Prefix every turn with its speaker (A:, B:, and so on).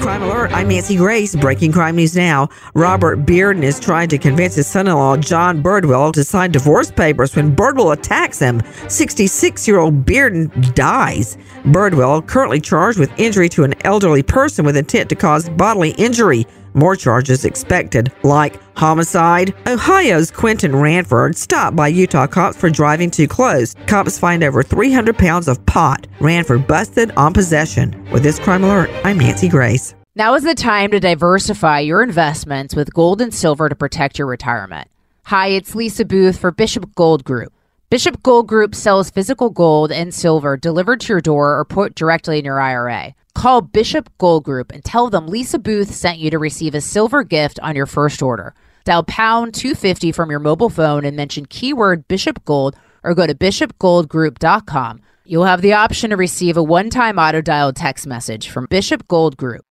A: Crime Alert, I'm Nancy Grace. Breaking crime news now. Robert Bearden is trying to convince his son in law, John Birdwell, to sign divorce papers when Birdwell attacks him. 66 year old Bearden dies. Birdwell, currently charged with injury to an elderly person with intent to cause bodily injury. More charges expected, like homicide. Ohio's Quentin Ranford stopped by Utah cops for driving too close. Cops find over 300 pounds of pot. Ranford busted on possession. With this crime alert, I'm Nancy Grace.
B: Now is the time to diversify your investments with gold and silver to protect your retirement. Hi, it's Lisa Booth for Bishop Gold Group. Bishop Gold Group sells physical gold and silver delivered to your door or put directly in your IRA. Call Bishop Gold Group and tell them Lisa Booth sent you to receive a silver gift on your first order. Dial pound 250 from your mobile phone and mention keyword Bishop Gold or go to bishopgoldgroup.com. You'll have the option to receive a one time auto dialed text message from Bishop Gold Group.